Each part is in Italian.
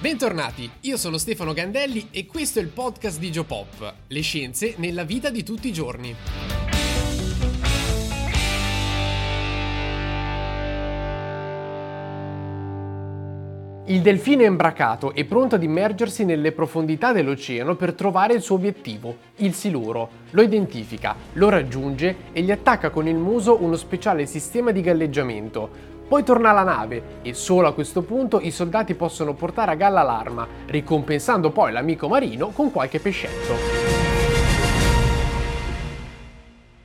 Bentornati, io sono Stefano Gandelli e questo è il podcast di Geopop, le scienze nella vita di tutti i giorni. Il delfino è imbracato e pronto ad immergersi nelle profondità dell'oceano per trovare il suo obiettivo, il siluro. Lo identifica, lo raggiunge e gli attacca con il muso uno speciale sistema di galleggiamento. Poi torna alla nave e solo a questo punto i soldati possono portare a galla l'arma, ricompensando poi l'amico marino con qualche pescetto.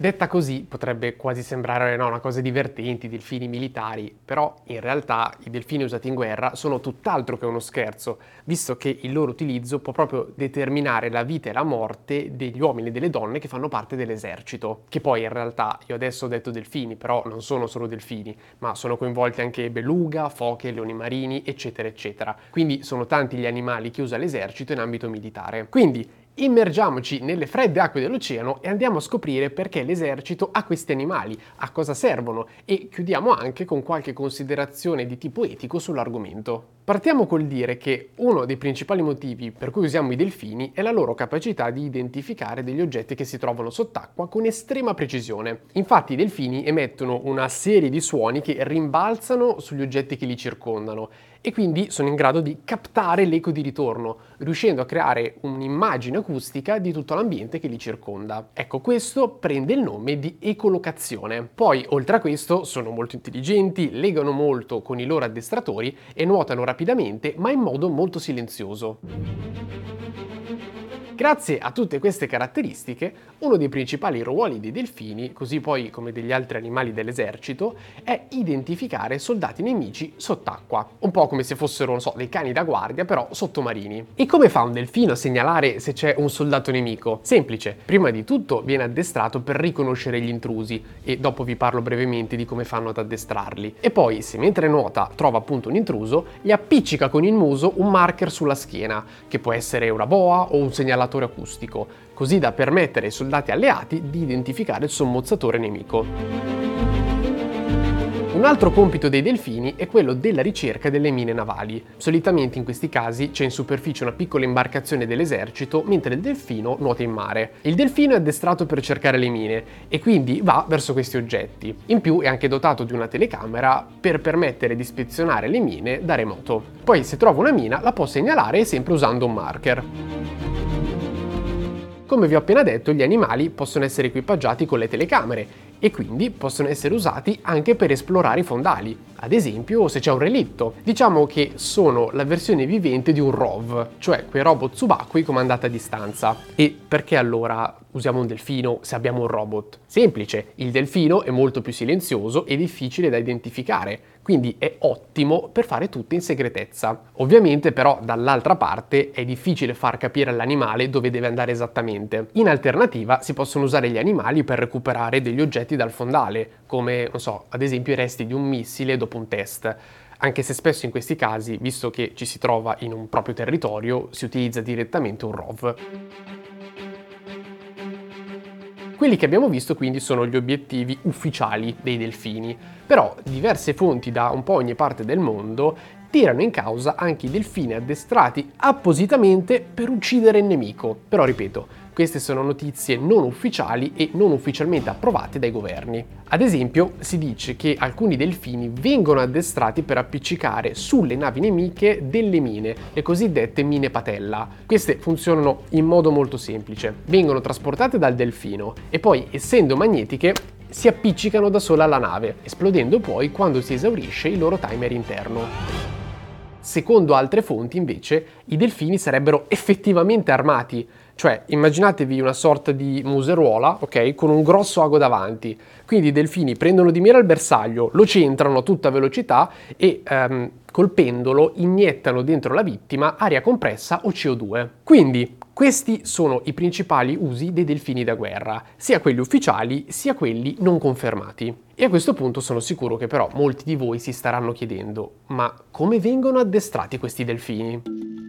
Detta così potrebbe quasi sembrare no, una cosa divertente, i delfini militari, però in realtà i delfini usati in guerra sono tutt'altro che uno scherzo, visto che il loro utilizzo può proprio determinare la vita e la morte degli uomini e delle donne che fanno parte dell'esercito. Che poi in realtà, io adesso ho detto delfini, però non sono solo delfini, ma sono coinvolti anche beluga, foche, leoni marini, eccetera, eccetera. Quindi sono tanti gli animali che usa l'esercito in ambito militare. Quindi Immergiamoci nelle fredde acque dell'oceano e andiamo a scoprire perché l'esercito ha questi animali, a cosa servono e chiudiamo anche con qualche considerazione di tipo etico sull'argomento. Partiamo col dire che uno dei principali motivi per cui usiamo i delfini è la loro capacità di identificare degli oggetti che si trovano sott'acqua con estrema precisione. Infatti i delfini emettono una serie di suoni che rimbalzano sugli oggetti che li circondano e quindi sono in grado di captare l'eco di ritorno, riuscendo a creare un'immagine acustica di tutto l'ambiente che li circonda. Ecco, questo prende il nome di ecolocazione. Poi, oltre a questo, sono molto intelligenti, legano molto con i loro addestratori e nuotano rapidamente, ma in modo molto silenzioso. Grazie a tutte queste caratteristiche, uno dei principali ruoli dei delfini, così poi come degli altri animali dell'esercito, è identificare soldati nemici sott'acqua, un po' come se fossero, non so, dei cani da guardia, però sottomarini. E come fa un delfino a segnalare se c'è un soldato nemico? Semplice, prima di tutto viene addestrato per riconoscere gli intrusi e dopo vi parlo brevemente di come fanno ad addestrarli. E poi, se mentre nuota trova appunto un intruso, gli appiccica con il muso un marker sulla schiena, che può essere una boa o un segnalatore oscillatore acustico, così da permettere ai soldati alleati di identificare il sommozzatore nemico. Un altro compito dei delfini è quello della ricerca delle mine navali. Solitamente in questi casi c'è in superficie una piccola imbarcazione dell'esercito mentre il delfino nuota in mare. Il delfino è addestrato per cercare le mine e quindi va verso questi oggetti. In più è anche dotato di una telecamera per permettere di ispezionare le mine da remoto. Poi se trova una mina la può segnalare sempre usando un marker. Come vi ho appena detto, gli animali possono essere equipaggiati con le telecamere e quindi possono essere usati anche per esplorare i fondali, ad esempio se c'è un relitto. Diciamo che sono la versione vivente di un ROV, cioè quei robot subacquei comandati a distanza. E perché allora usiamo un delfino se abbiamo un robot? Semplice, il delfino è molto più silenzioso e difficile da identificare, quindi è ottimo per fare tutto in segretezza. Ovviamente però dall'altra parte è difficile far capire all'animale dove deve andare esattamente. In alternativa si possono usare gli animali per recuperare degli oggetti dal fondale, come non so, ad esempio i resti di un missile dopo un test anche se spesso in questi casi, visto che ci si trova in un proprio territorio, si utilizza direttamente un ROV. Quelli che abbiamo visto quindi sono gli obiettivi ufficiali dei delfini, però diverse fonti da un po' ogni parte del mondo tirano in causa anche i delfini addestrati appositamente per uccidere il nemico. Però ripeto, queste sono notizie non ufficiali e non ufficialmente approvate dai governi. Ad esempio, si dice che alcuni delfini vengono addestrati per appiccicare sulle navi nemiche delle mine, le cosiddette mine patella. Queste funzionano in modo molto semplice. Vengono trasportate dal delfino e poi, essendo magnetiche, si appiccicano da sola alla nave, esplodendo poi quando si esaurisce il loro timer interno. Secondo altre fonti, invece, i delfini sarebbero effettivamente armati, cioè immaginatevi una sorta di museruola, ok, con un grosso ago davanti. Quindi i delfini prendono di mira il bersaglio, lo centrano a tutta velocità e ehm, colpendolo iniettano dentro la vittima aria compressa o CO2. Quindi questi sono i principali usi dei delfini da guerra, sia quelli ufficiali sia quelli non confermati. E a questo punto sono sicuro che però molti di voi si staranno chiedendo, ma come vengono addestrati questi delfini?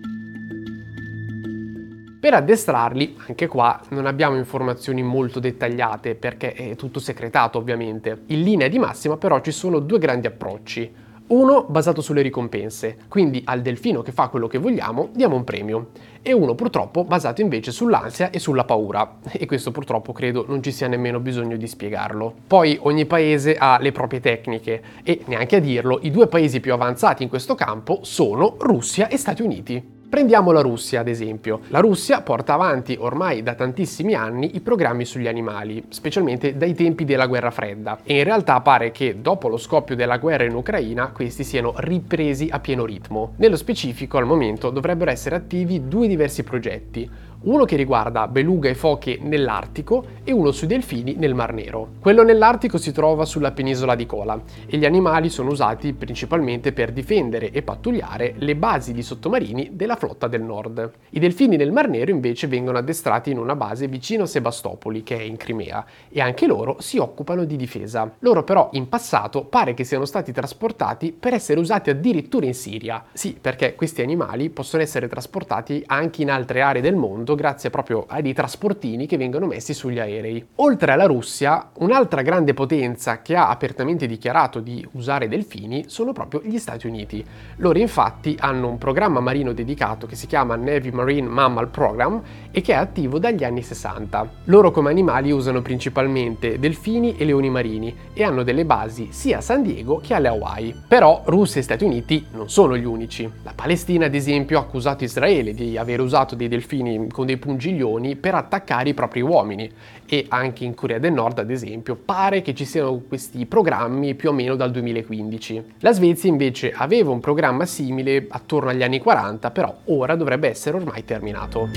Per addestrarli, anche qua, non abbiamo informazioni molto dettagliate perché è tutto segretato ovviamente. In linea di massima però ci sono due grandi approcci. Uno basato sulle ricompense, quindi al delfino che fa quello che vogliamo diamo un premio, e uno purtroppo basato invece sull'ansia e sulla paura, e questo purtroppo credo non ci sia nemmeno bisogno di spiegarlo. Poi ogni paese ha le proprie tecniche e neanche a dirlo, i due paesi più avanzati in questo campo sono Russia e Stati Uniti. Prendiamo la Russia, ad esempio. La Russia porta avanti ormai da tantissimi anni i programmi sugli animali, specialmente dai tempi della guerra fredda. E in realtà pare che dopo lo scoppio della guerra in Ucraina questi siano ripresi a pieno ritmo. Nello specifico, al momento, dovrebbero essere attivi due diversi progetti uno che riguarda beluga e foche nell'Artico e uno sui delfini nel Mar Nero. Quello nell'Artico si trova sulla penisola di Kola e gli animali sono usati principalmente per difendere e pattugliare le basi di sottomarini della flotta del nord. I delfini nel Mar Nero invece vengono addestrati in una base vicino a Sebastopoli, che è in Crimea, e anche loro si occupano di difesa. Loro però in passato pare che siano stati trasportati per essere usati addirittura in Siria. Sì, perché questi animali possono essere trasportati anche in altre aree del mondo appunto grazie proprio ai dei trasportini che vengono messi sugli aerei. Oltre alla Russia, un'altra grande potenza che ha apertamente dichiarato di usare delfini sono proprio gli Stati Uniti. Loro infatti hanno un programma marino dedicato che si chiama Navy Marine Mammal Program e che è attivo dagli anni 60. Loro come animali usano principalmente delfini e leoni marini e hanno delle basi sia a San Diego che alle Hawaii. Però Russia e Stati Uniti non sono gli unici. La Palestina ad esempio ha accusato Israele di aver usato dei delfini con dei pungiglioni per attaccare i propri uomini e anche in Corea del Nord, ad esempio, pare che ci siano questi programmi più o meno dal 2015. La Svezia invece aveva un programma simile attorno agli anni 40, però ora dovrebbe essere ormai terminato.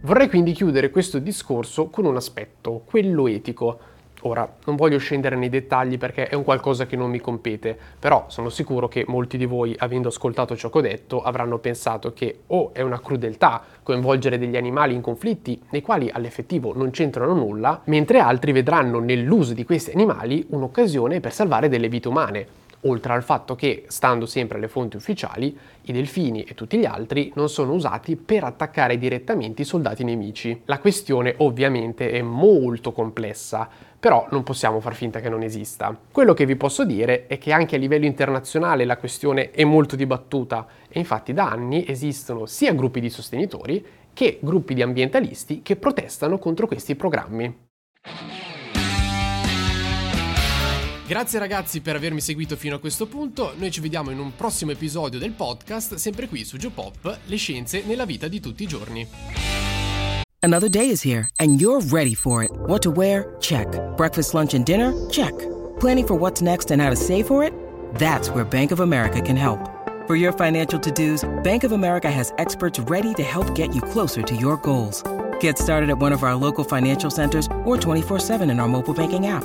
Vorrei quindi chiudere questo discorso con un aspetto, quello etico. Ora, non voglio scendere nei dettagli perché è un qualcosa che non mi compete, però sono sicuro che molti di voi, avendo ascoltato ciò che ho detto, avranno pensato che o è una crudeltà coinvolgere degli animali in conflitti nei quali all'effettivo non c'entrano nulla, mentre altri vedranno nell'uso di questi animali un'occasione per salvare delle vite umane, oltre al fatto che, stando sempre alle fonti ufficiali, i delfini e tutti gli altri non sono usati per attaccare direttamente i soldati nemici. La questione ovviamente è molto complessa, però non possiamo far finta che non esista. Quello che vi posso dire è che anche a livello internazionale la questione è molto dibattuta e infatti da anni esistono sia gruppi di sostenitori che gruppi di ambientalisti che protestano contro questi programmi. Grazie ragazzi per avermi seguito fino a questo punto, noi ci vediamo in un prossimo episodio del podcast, sempre qui su Geopop, le scienze nella vita di tutti i giorni. Another day is here and you're ready for it. What to wear? Check. Breakfast, lunch and dinner? Check. Planning for what's next and how to save for it? That's where Bank of America can help. For your financial to-dos, Bank of America has experts ready to help get you closer to your goals. Get started at one of our local financial centers or 24-7 in our mobile banking app.